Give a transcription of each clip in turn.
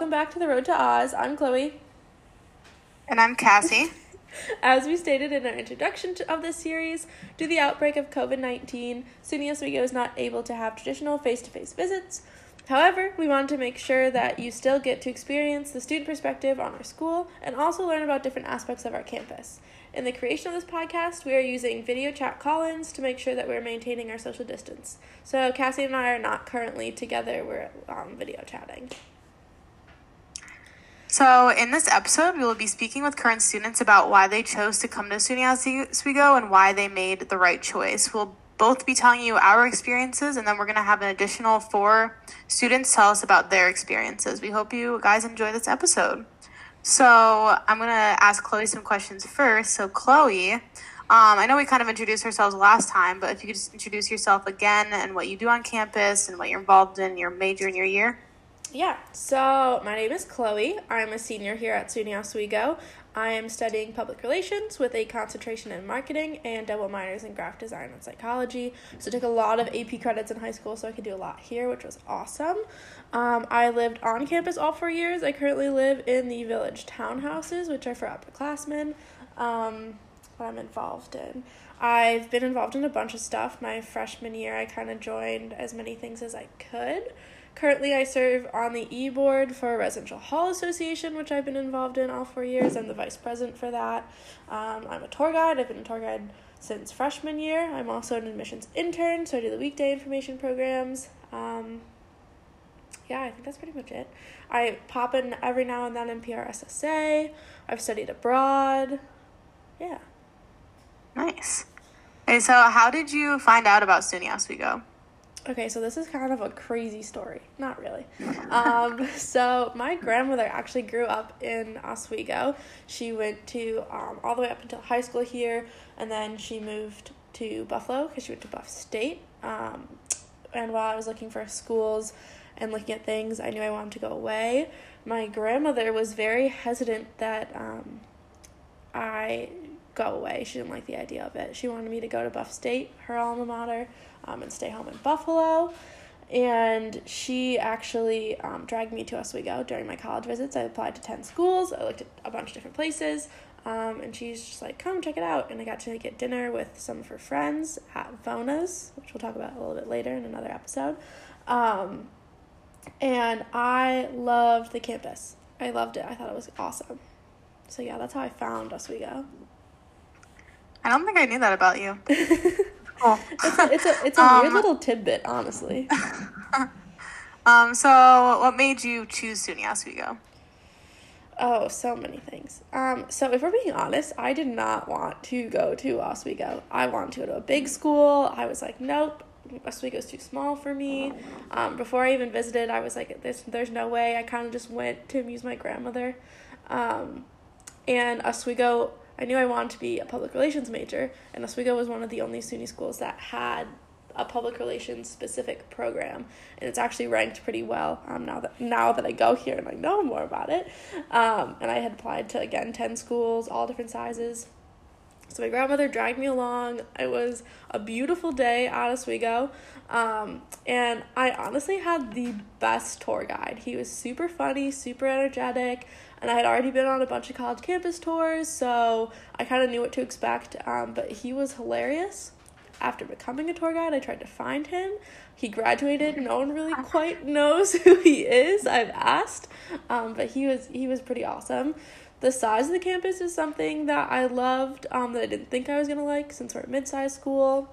welcome back to the Road to Oz. I'm Chloe. And I'm Cassie. As we stated in our introduction to, of this series, due to the outbreak of COVID 19, SUNY Oswego is not able to have traditional face to face visits. However, we want to make sure that you still get to experience the student perspective on our school and also learn about different aspects of our campus. In the creation of this podcast, we are using video chat call ins to make sure that we're maintaining our social distance. So, Cassie and I are not currently together, we're um, video chatting. So, in this episode, we will be speaking with current students about why they chose to come to SUNY Oswego and why they made the right choice. We'll both be telling you our experiences, and then we're going to have an additional four students tell us about their experiences. We hope you guys enjoy this episode. So, I'm going to ask Chloe some questions first. So, Chloe, um, I know we kind of introduced ourselves last time, but if you could just introduce yourself again and what you do on campus and what you're involved in your major and your year. Yeah, so my name is Chloe. I'm a senior here at SUNY Oswego. I am studying public relations with a concentration in marketing and double minors in graphic design and psychology. So I took a lot of AP credits in high school, so I could do a lot here, which was awesome. Um, I lived on campus all four years. I currently live in the village townhouses, which are for upperclassmen. Um, what I'm involved in. I've been involved in a bunch of stuff. My freshman year, I kind of joined as many things as I could. Currently, I serve on the e board for a Residential Hall Association, which I've been involved in all four years. I'm the vice president for that. Um, I'm a tour guide. I've been a tour guide since freshman year. I'm also an admissions intern, so I do the weekday information programs. Um, yeah, I think that's pretty much it. I pop in every now and then in PRSSA. I've studied abroad. Yeah. Nice. And so how did you find out about SUNY Oswego? Okay, so this is kind of a crazy story. Not really. Um, so my grandmother actually grew up in Oswego. She went to um, all the way up until high school here, and then she moved to Buffalo because she went to Buff State. Um, and while I was looking for schools and looking at things, I knew I wanted to go away. My grandmother was very hesitant that um, I go away. She didn't like the idea of it. She wanted me to go to Buff State, her alma mater um, and stay home in Buffalo. And she actually um, dragged me to Oswego during my college visits. I applied to 10 schools, I looked at a bunch of different places. Um, and she's just like, come check it out. And I got to get dinner with some of her friends at Vona's, which we'll talk about a little bit later in another episode. Um, and I loved the campus. I loved it. I thought it was awesome. So yeah, that's how I found Oswego. I don't think I knew that about you. Oh. it's a it's a, it's a um, weird little tidbit, honestly. um. So, what made you choose SUNY Oswego? Oh, so many things. Um, so if we're being honest, I did not want to go to Oswego. I wanted to go to a big school. I was like, nope, Oswego's too small for me. Um, before I even visited, I was like, there's, there's no way. I kind of just went to amuse my grandmother. Um, and Oswego I knew I wanted to be a public relations major, and Oswego was one of the only SUNY schools that had a public relations specific program, and it's actually ranked pretty well um, now that now that I go here and I know more about it. Um, and I had applied to again ten schools, all different sizes. So my grandmother dragged me along. It was a beautiful day at Oswego. Um, and I honestly had the best tour guide. He was super funny, super energetic and I had already been on a bunch of college campus tours, so I kind of knew what to expect. Um, but he was hilarious. After becoming a tour guide, I tried to find him. He graduated. No one really quite knows who he is. I've asked, um, but he was he was pretty awesome. The size of the campus is something that I loved um, that I didn't think I was gonna like since we're a mid-sized school.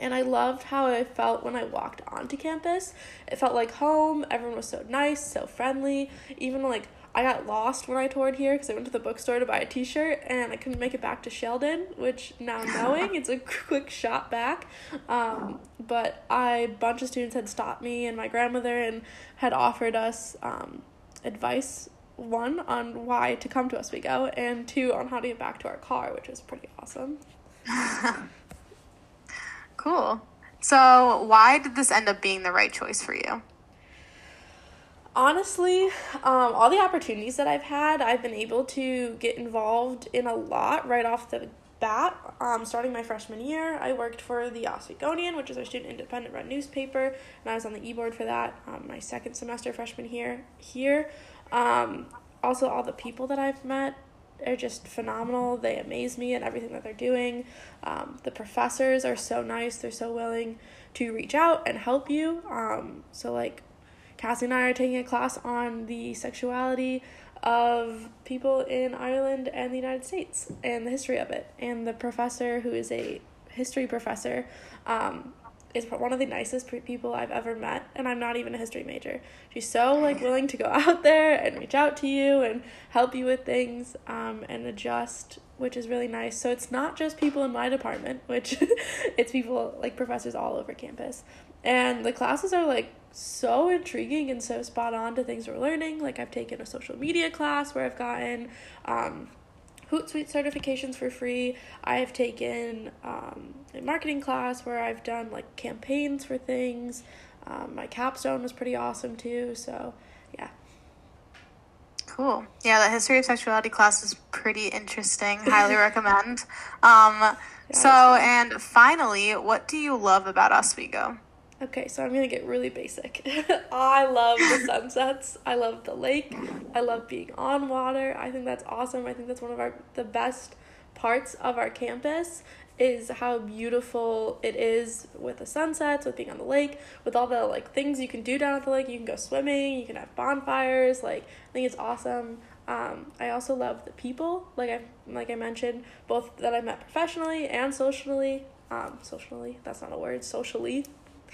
And I loved how I felt when I walked onto campus. It felt like home. Everyone was so nice, so friendly. Even like I got lost when I toured here because I went to the bookstore to buy a t shirt and I couldn't make it back to Sheldon, which now knowing it's a quick shot back. Um, but I, a bunch of students had stopped me and my grandmother and had offered us um, advice one on why to come to Oswego and two on how to get back to our car, which was pretty awesome. cool. So, why did this end up being the right choice for you? Honestly, um, all the opportunities that I've had, I've been able to get involved in a lot right off the bat, um, starting my freshman year, I worked for the Oswegonian, which is our student independent run newspaper, and I was on the e-board for that um, my second semester freshman year here. Um, also, all the people that I've met are just phenomenal. They amaze me at everything that they're doing. Um, the professors are so nice. They're so willing to reach out and help you. Um, so, like, Cassie and I are taking a class on the sexuality of people in Ireland and the United States and the history of it. And the professor, who is a history professor, um, is one of the nicest people I've ever met, and I'm not even a history major. She's so like willing to go out there and reach out to you and help you with things um, and adjust, which is really nice. So it's not just people in my department, which it's people like professors all over campus, and the classes are like so intriguing and so spot on to things we're learning. Like I've taken a social media class where I've gotten um, Hootsuite certifications for free. I have taken um, a marketing class where I've done like campaigns for things. Um, my capstone was pretty awesome too. So, yeah. Cool. Yeah, the history of sexuality class is pretty interesting. Highly recommend. Um, yeah, so, and finally, what do you love about Oswego? Okay, so I'm gonna get really basic. I love the sunsets. I love the lake. I love being on water. I think that's awesome. I think that's one of our the best parts of our campus is how beautiful it is with the sunsets, with being on the lake, with all the like things you can do down at the lake. You can go swimming, you can have bonfires. Like I think it's awesome. Um, I also love the people, like I like I mentioned, both that I met professionally and socially. Um, socially, that's not a word. Socially,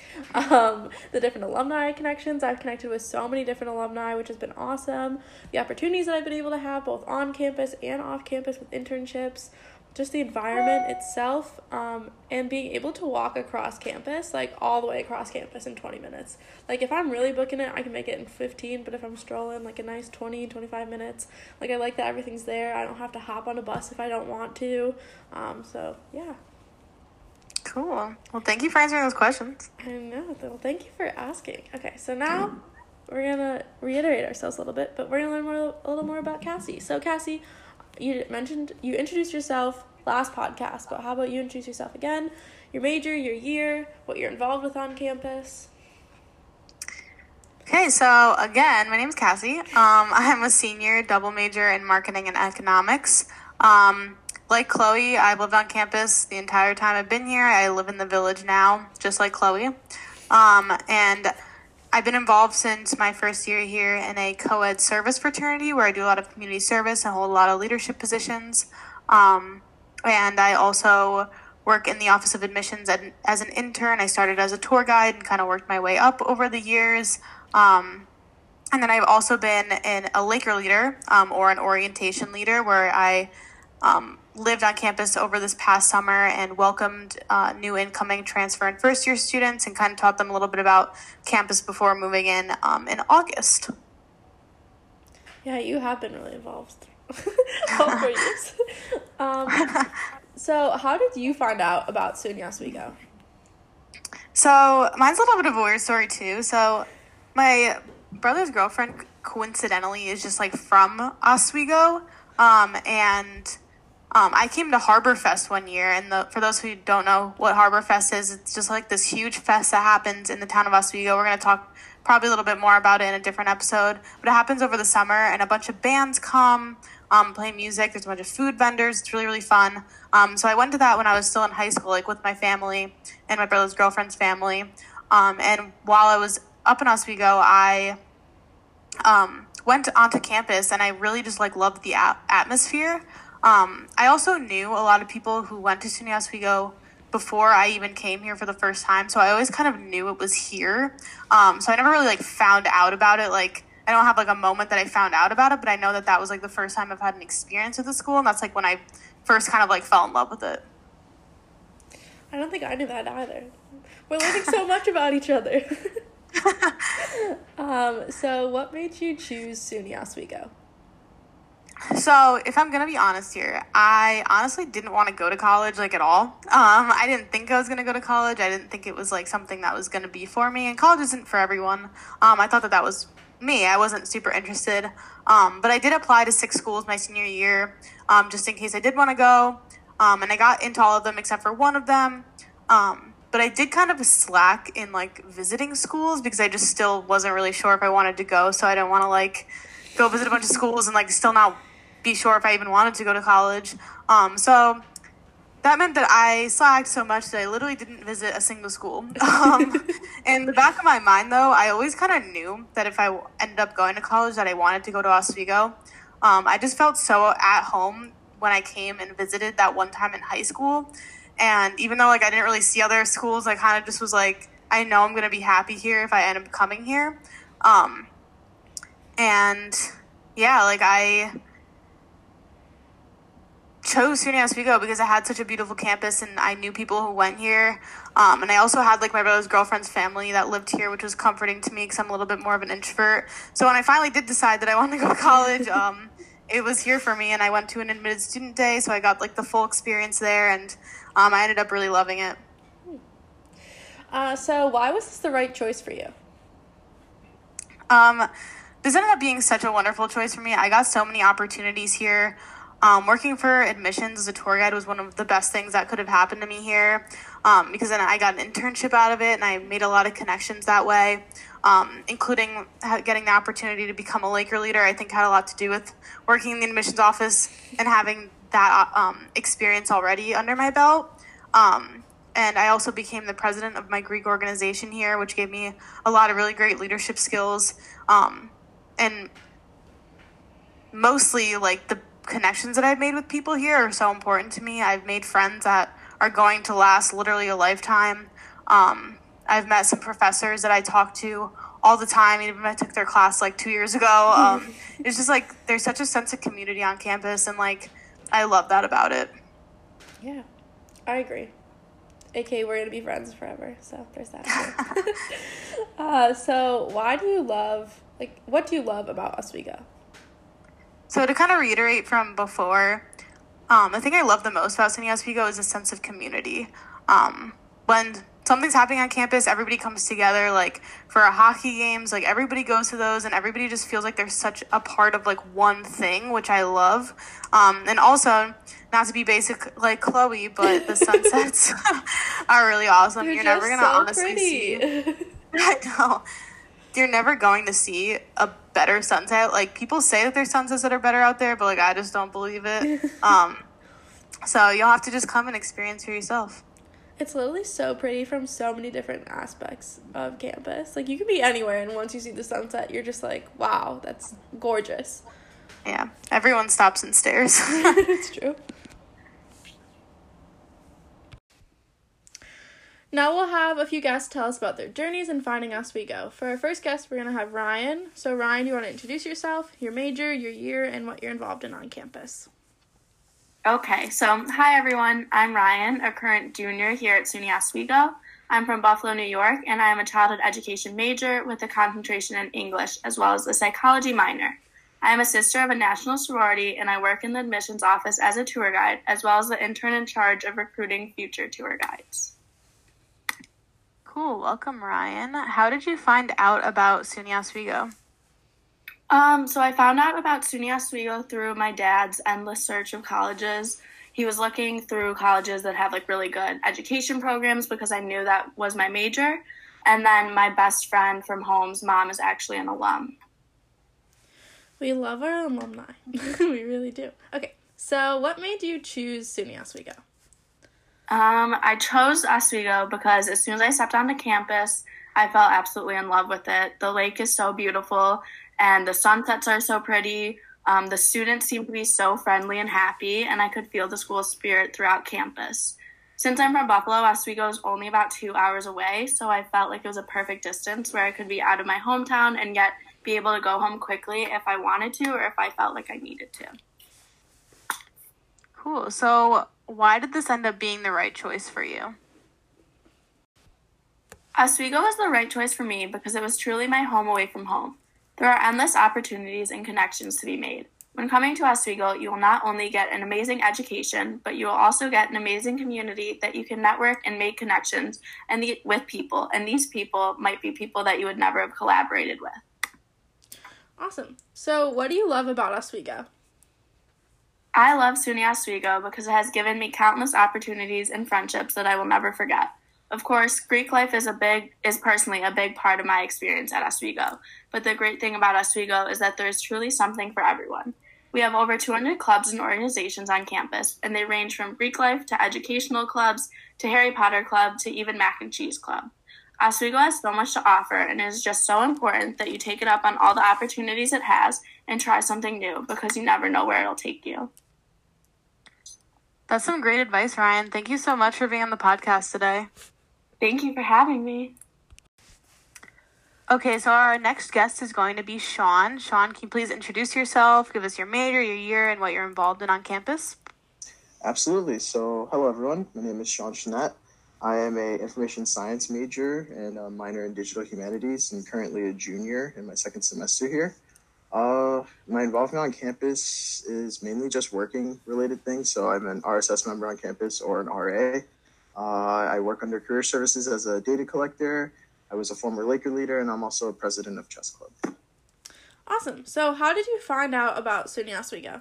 um, the different alumni connections. I've connected with so many different alumni, which has been awesome. The opportunities that I've been able to have both on campus and off campus with internships, just the environment itself, um, and being able to walk across campus, like all the way across campus in 20 minutes. Like if I'm really booking it, I can make it in 15, but if I'm strolling, like a nice 20, 25 minutes. Like I like that everything's there. I don't have to hop on a bus if I don't want to. Um, so yeah. Cool. Well, thank you for answering those questions. I know. Well, thank you for asking. Okay, so now we're gonna reiterate ourselves a little bit, but we're gonna learn more a little more about Cassie. So, Cassie, you mentioned you introduced yourself last podcast, but how about you introduce yourself again? Your major, your year, what you're involved with on campus. Okay, so again, my name is Cassie. Um, I'm a senior double major in marketing and economics. Um, like Chloe, I've lived on campus the entire time I've been here. I live in the village now, just like Chloe. Um, and I've been involved since my first year here in a co ed service fraternity where I do a lot of community service and hold a lot of leadership positions. Um, and I also work in the Office of Admissions as an intern. I started as a tour guide and kind of worked my way up over the years. Um, and then I've also been in a Laker leader um, or an orientation leader where I um, lived on campus over this past summer and welcomed uh, new incoming transfer and first year students and kind of taught them a little bit about campus before moving in um, in August. Yeah, you have been really involved. All four years. um, so, how did you find out about SUNY Oswego? So, mine's a little bit of a weird story too. So, my brother's girlfriend coincidentally is just like from Oswego. Um, and um, I came to Harbor Fest one year, and the, for those who don't know what Harbor Fest is, it's just like this huge fest that happens in the town of Oswego. We're going to talk probably a little bit more about it in a different episode, but it happens over the summer, and a bunch of bands come, um, play music. There's a bunch of food vendors. It's really, really fun. Um, so I went to that when I was still in high school, like with my family and my brother's girlfriend's family. Um, and while I was up in Oswego, I um, went onto campus, and I really just like loved the atmosphere. Um, I also knew a lot of people who went to SUNY Oswego before I even came here for the first time, so I always kind of knew it was here. Um, so I never really like found out about it. Like I don't have like a moment that I found out about it, but I know that that was like the first time I've had an experience with the school, and that's like when I first kind of like fell in love with it. I don't think I knew that either. We're learning so much about each other. um, so, what made you choose SUNY Oswego? So, if I'm gonna be honest here, I honestly didn't want to go to college like at all. Um, I didn't think I was gonna go to college. I didn't think it was like something that was gonna be for me. And college isn't for everyone. Um, I thought that that was me. I wasn't super interested. Um, but I did apply to six schools my senior year, um, just in case I did want to go. Um, and I got into all of them except for one of them. Um, but I did kind of slack in like visiting schools because I just still wasn't really sure if I wanted to go. So I didn't want to like go visit a bunch of schools and like still not be sure if I even wanted to go to college. Um, so that meant that I slacked so much that I literally didn't visit a single school. Um, in the back of my mind, though, I always kind of knew that if I ended up going to college, that I wanted to go to Oswego. Um, I just felt so at home when I came and visited that one time in high school, and even though like I didn't really see other schools, I kind of just was like, I know I'm gonna be happy here if I end up coming here. Um, and yeah, like I chose SUNY Oswego because I had such a beautiful campus and I knew people who went here. Um, and I also had like my brother's girlfriend's family that lived here, which was comforting to me because I'm a little bit more of an introvert. So when I finally did decide that I wanted to go to college, um, it was here for me. And I went to an admitted student day, so I got like the full experience there, and um, I ended up really loving it. Uh, so why was this the right choice for you? Um, this ended up being such a wonderful choice for me. I got so many opportunities here. Um, working for admissions as a tour guide was one of the best things that could have happened to me here um, because then I got an internship out of it and I made a lot of connections that way, um, including getting the opportunity to become a Laker leader. I think had a lot to do with working in the admissions office and having that um, experience already under my belt. Um, and I also became the president of my Greek organization here, which gave me a lot of really great leadership skills. Um, and mostly like the connections that I've made with people here are so important to me. I've made friends that are going to last literally a lifetime. Um, I've met some professors that I talk to all the time, even if I took their class like two years ago. Um, it's just like there's such a sense of community on campus, and like I love that about it. Yeah, I agree. AK, we're gonna be friends forever, so there's that. uh, so, why do you love like what do you love about Oswego? So to kind of reiterate from before, um, the thing I love the most about SUNY Oswego is a sense of community. Um, when something's happening on campus, everybody comes together. Like for our hockey games, like everybody goes to those, and everybody just feels like they're such a part of like one thing, which I love. Um, and also, not to be basic like Chloe, but the sunsets are really awesome. You're, You're never gonna so honestly pretty. see. I know you're never going to see a better sunset. Like people say that there's sunsets that are better out there, but like I just don't believe it. um, so you'll have to just come and experience for yourself. It's literally so pretty from so many different aspects of campus. Like you could be anywhere, and once you see the sunset, you're just like, "Wow, that's gorgeous." Yeah, everyone stops and stares. it's true. Now we'll have a few guests tell us about their journeys and finding Oswego. For our first guest, we're going to have Ryan. So, Ryan, you want to introduce yourself, your major, your year, and what you're involved in on campus? Okay, so hi everyone. I'm Ryan, a current junior here at SUNY Oswego. I'm from Buffalo, New York, and I am a childhood education major with a concentration in English as well as a psychology minor. I am a sister of a national sorority, and I work in the admissions office as a tour guide, as well as the intern in charge of recruiting future tour guides. Cool. Welcome, Ryan. How did you find out about SUNY Oswego? Um, so I found out about SUNY Oswego through my dad's endless search of colleges. He was looking through colleges that have like really good education programs because I knew that was my major. And then my best friend from home's mom is actually an alum. We love our alumni. we really do. Okay, so what made you choose SUNY Oswego? Um, I chose Oswego because as soon as I stepped onto campus, I fell absolutely in love with it. The lake is so beautiful, and the sunsets are so pretty. Um, the students seem to be so friendly and happy, and I could feel the school spirit throughout campus. Since I'm from Buffalo, Oswego is only about two hours away, so I felt like it was a perfect distance where I could be out of my hometown and yet be able to go home quickly if I wanted to or if I felt like I needed to. Cool. So, why did this end up being the right choice for you? Oswego was the right choice for me because it was truly my home away from home. There are endless opportunities and connections to be made. When coming to Oswego, you will not only get an amazing education, but you will also get an amazing community that you can network and make connections and the, with people. And these people might be people that you would never have collaborated with. Awesome. So, what do you love about Oswego? I love SUNY Oswego because it has given me countless opportunities and friendships that I will never forget. Of course, Greek life is a big is personally a big part of my experience at Oswego. But the great thing about Oswego is that there is truly something for everyone. We have over 200 clubs and organizations on campus, and they range from Greek life to educational clubs to Harry Potter Club to even Mac and Cheese Club. Oswego has so much to offer, and it is just so important that you take it up on all the opportunities it has and try something new because you never know where it'll take you. That's some great advice, Ryan. Thank you so much for being on the podcast today. Thank you for having me. Okay, so our next guest is going to be Sean. Sean, can you please introduce yourself, give us your major, your year, and what you're involved in on campus? Absolutely. So, hello everyone. My name is Sean Chanette. I am a information science major and a minor in digital humanities, and currently a junior in my second semester here. Uh, my involvement on campus is mainly just working related things. So I'm an RSS member on campus or an RA. Uh, I work under career services as a data collector I was a former Laker leader, and I'm also a president of Chess Club. Awesome. So, how did you find out about SUNY Oswego?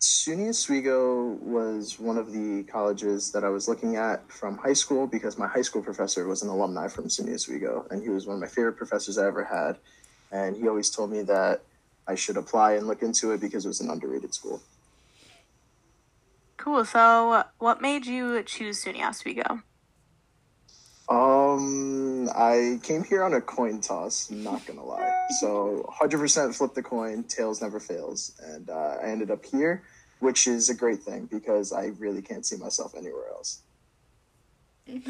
SUNY Oswego was one of the colleges that I was looking at from high school because my high school professor was an alumni from SUNY Oswego, and he was one of my favorite professors I ever had. And he always told me that I should apply and look into it because it was an underrated school. Cool. So, what made you choose SUNY Oswego? Um, I came here on a coin toss. Not gonna lie. So, hundred percent flip the coin. Tails never fails, and uh, I ended up here, which is a great thing because I really can't see myself anywhere else.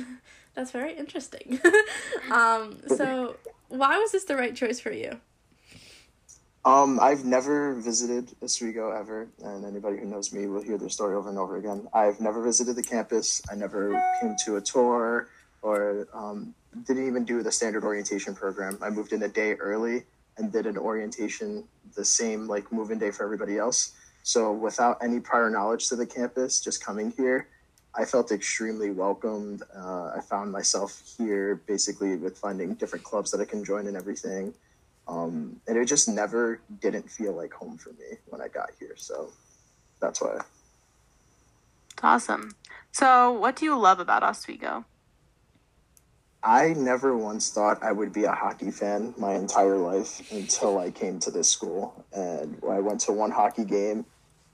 That's very interesting. um, so, why was this the right choice for you? Um, I've never visited Oswego ever, and anybody who knows me will hear their story over and over again. I've never visited the campus. I never came to a tour or um, didn't even do the standard orientation program. I moved in a day early and did an orientation the same like move-in day for everybody else. So without any prior knowledge to the campus, just coming here, I felt extremely welcomed. Uh, I found myself here basically with finding different clubs that I can join and everything. Um, and it just never didn't feel like home for me when I got here. So that's why. Awesome. So, what do you love about Oswego? I never once thought I would be a hockey fan my entire life until I came to this school. And I went to one hockey game.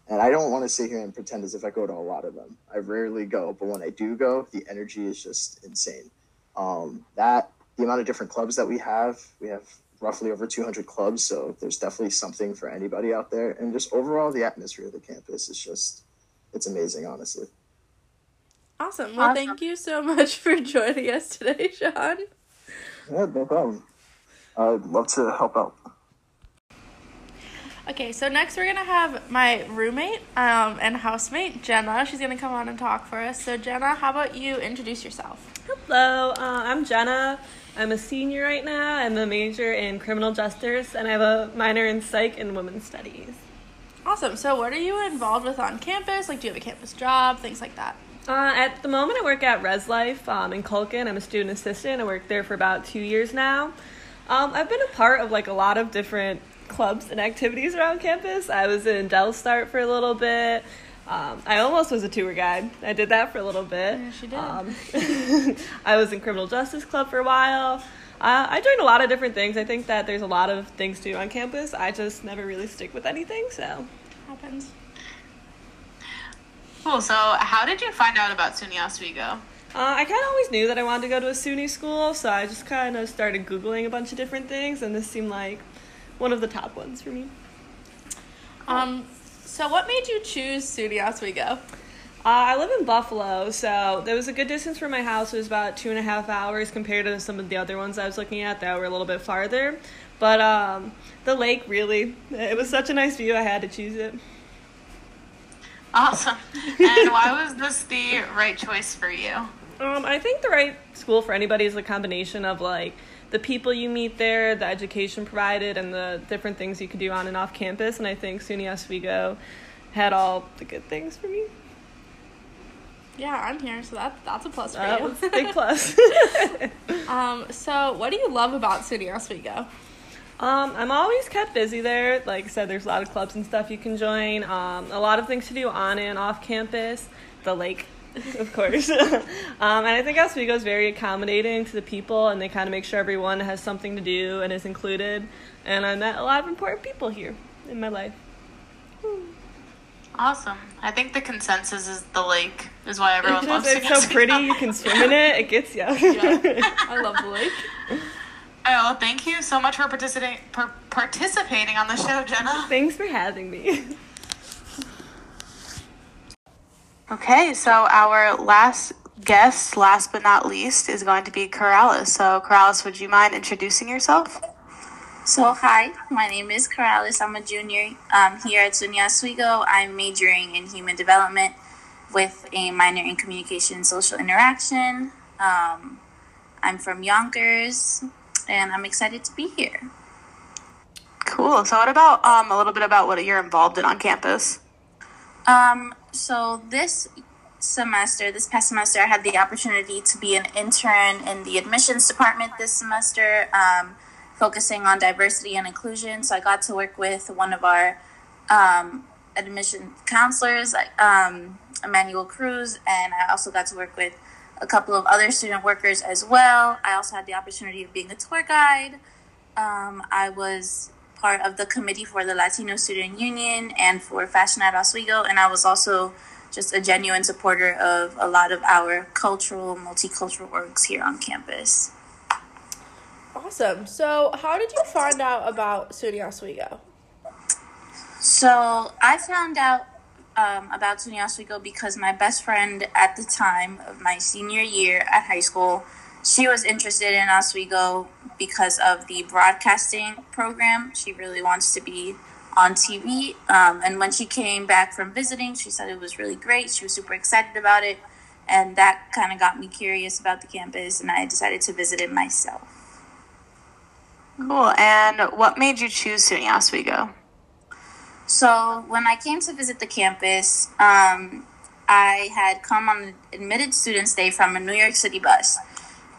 And I don't want to sit here and pretend as if I go to a lot of them. I rarely go, but when I do go, the energy is just insane. Um, that, the amount of different clubs that we have, we have roughly over 200 clubs. So there's definitely something for anybody out there. And just overall, the atmosphere of the campus is just, it's amazing, honestly. Awesome. Well, awesome. thank you so much for joining us today, Sean. Yeah, no problem. I'd love to help out. Okay, so next we're gonna have my roommate um, and housemate Jenna. She's gonna come on and talk for us. So Jenna, how about you introduce yourself? Hello, uh, I'm Jenna. I'm a senior right now. I'm a major in criminal justice, and I have a minor in psych and women's studies. Awesome. So, what are you involved with on campus? Like, do you have a campus job? Things like that. Uh, at the moment, I work at Res Life um, in Culkin. I'm a student assistant. I work there for about two years now. Um, I've been a part of like a lot of different clubs and activities around campus. I was in Del Start for a little bit. Um, I almost was a tour guide. I did that for a little bit. Yeah, she did. Um, I was in Criminal Justice Club for a while. Uh, I joined a lot of different things. I think that there's a lot of things to do on campus. I just never really stick with anything, so. Happens. Cool. So, how did you find out about SUNY Oswego? Uh, I kind of always knew that I wanted to go to a SUNY school, so I just kind of started Googling a bunch of different things, and this seemed like one of the top ones for me. Um, so what made you choose SUNY Oswego? Uh, I live in Buffalo, so there was a good distance from my house. It was about two and a half hours compared to some of the other ones I was looking at that were a little bit farther. But um, the lake really, it was such a nice view, I had to choose it. Awesome. And why was this the right choice for you? Um, I think the right school for anybody is a combination of like the people you meet there, the education provided, and the different things you can do on and off campus. And I think SUNY Oswego had all the good things for me. Yeah, I'm here, so that that's a plus for you. big plus. um, so what do you love about SUNY Oswego? Um, I'm always kept busy there. Like I said, there's a lot of clubs and stuff you can join. Um, a lot of things to do on and off campus. The lake, of course. um, and I think Oswego is very accommodating to the people, and they kind of make sure everyone has something to do and is included. And I met a lot of important people here in my life. Awesome. I think the consensus is the lake is why everyone It's, loves just, to it's so pretty. You can swim in it. It gets you. I love the lake. Oh, thank you so much for participating per- participating on the show, Jenna. Thanks for having me. Okay, so our last guest, last but not least, is going to be Corrales. So, Corrales, would you mind introducing yourself? So, hi, my name is Corrales. I'm a junior um, here at SUNY Oswego. I'm majoring in human development with a minor in communication and social interaction. Um, I'm from Yonkers, and I'm excited to be here. Cool. So, what about um, a little bit about what you're involved in on campus? Um, so this semester, this past semester, I had the opportunity to be an intern in the admissions department this semester, um, focusing on diversity and inclusion. So I got to work with one of our um, admission counselors, um, Emmanuel Cruz, and I also got to work with a couple of other student workers as well. I also had the opportunity of being a tour guide. Um, I was part of the committee for the Latino Student Union and for Fashion at Oswego, and I was also just a genuine supporter of a lot of our cultural, multicultural works here on campus. Awesome. So, how did you find out about SUNY Oswego? So I found out um, about SUNY Oswego because my best friend at the time of my senior year at high school, she was interested in Oswego because of the broadcasting program. She really wants to be on TV. Um, and when she came back from visiting, she said it was really great. She was super excited about it. And that kind of got me curious about the campus, and I decided to visit it myself. Cool. And what made you choose SUNY Oswego? So when I came to visit the campus, um, I had come on an admitted students day from a New York City bus,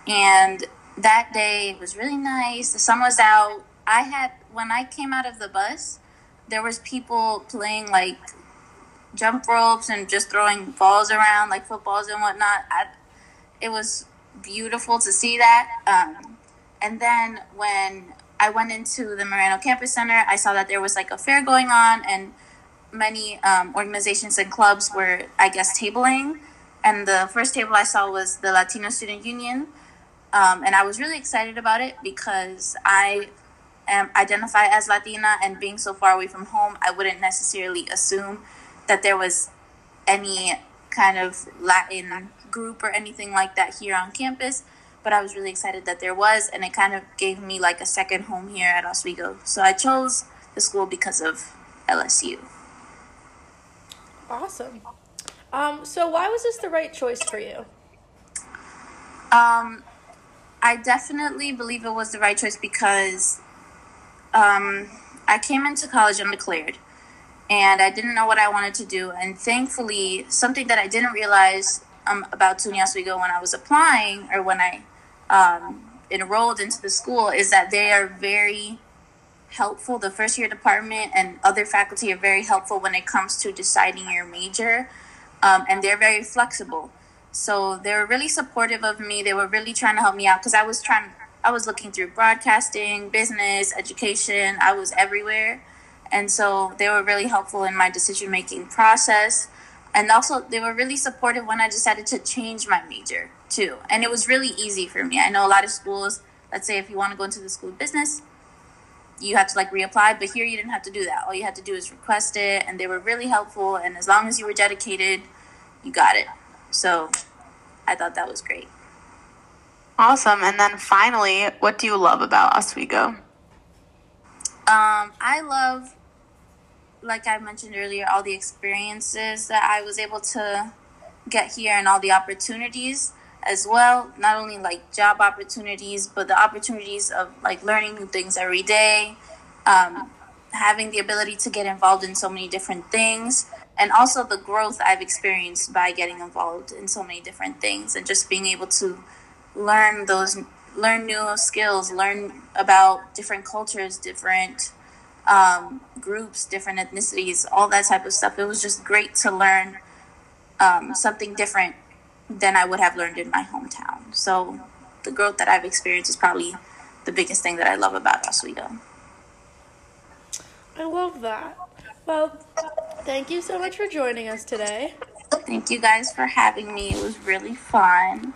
and that day it was really nice. The sun was out. I had when I came out of the bus, there was people playing like jump ropes and just throwing balls around like footballs and whatnot. I, it was beautiful to see that. Um, and then when I went into the Marano Campus Center, I saw that there was like a fair going on, and many um, organizations and clubs were, I guess, tabling. And the first table I saw was the Latino Student Union. Um, and I was really excited about it because I am identify as Latina, and being so far away from home, I wouldn't necessarily assume that there was any kind of Latin group or anything like that here on campus but I was really excited that there was, and it kind of gave me like a second home here at Oswego. So I chose the school because of LSU. Awesome. Um, so, why was this the right choice for you? Um, I definitely believe it was the right choice because um, I came into college undeclared and I didn't know what I wanted to do. And thankfully, something that I didn't realize um, about SUNY Oswego when I was applying or when I um, enrolled into the school is that they are very helpful. The first year department and other faculty are very helpful when it comes to deciding your major, um, and they're very flexible. So they were really supportive of me. They were really trying to help me out because I was trying. I was looking through broadcasting, business, education. I was everywhere, and so they were really helpful in my decision making process. And also, they were really supportive when I decided to change my major too. And it was really easy for me. I know a lot of schools. Let's say if you want to go into the school of business, you have to like reapply, but here you didn't have to do that. All you had to do is request it, and they were really helpful. And as long as you were dedicated, you got it. So I thought that was great. Awesome. And then finally, what do you love about Oswego? Um, I love, like I mentioned earlier, all the experiences that I was able to get here and all the opportunities as well. Not only like job opportunities, but the opportunities of like learning new things every day, um, having the ability to get involved in so many different things, and also the growth I've experienced by getting involved in so many different things and just being able to learn those learn new skills, learn about different cultures, different um, groups, different ethnicities, all that type of stuff. It was just great to learn um, something different than I would have learned in my hometown. So the growth that I've experienced is probably the biggest thing that I love about Oswego. I love that. Well, thank you so much for joining us today. Thank you guys for having me. It was really fun.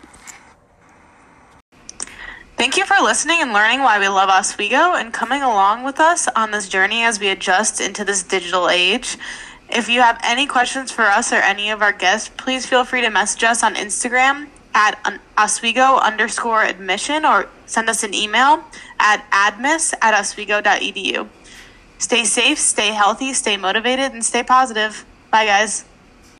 Thank you for listening and learning why we love Oswego and coming along with us on this journey as we adjust into this digital age. If you have any questions for us or any of our guests, please feel free to message us on Instagram at Oswego underscore admission or send us an email at admiss at oswego.edu. Stay safe, stay healthy, stay motivated, and stay positive. Bye, guys.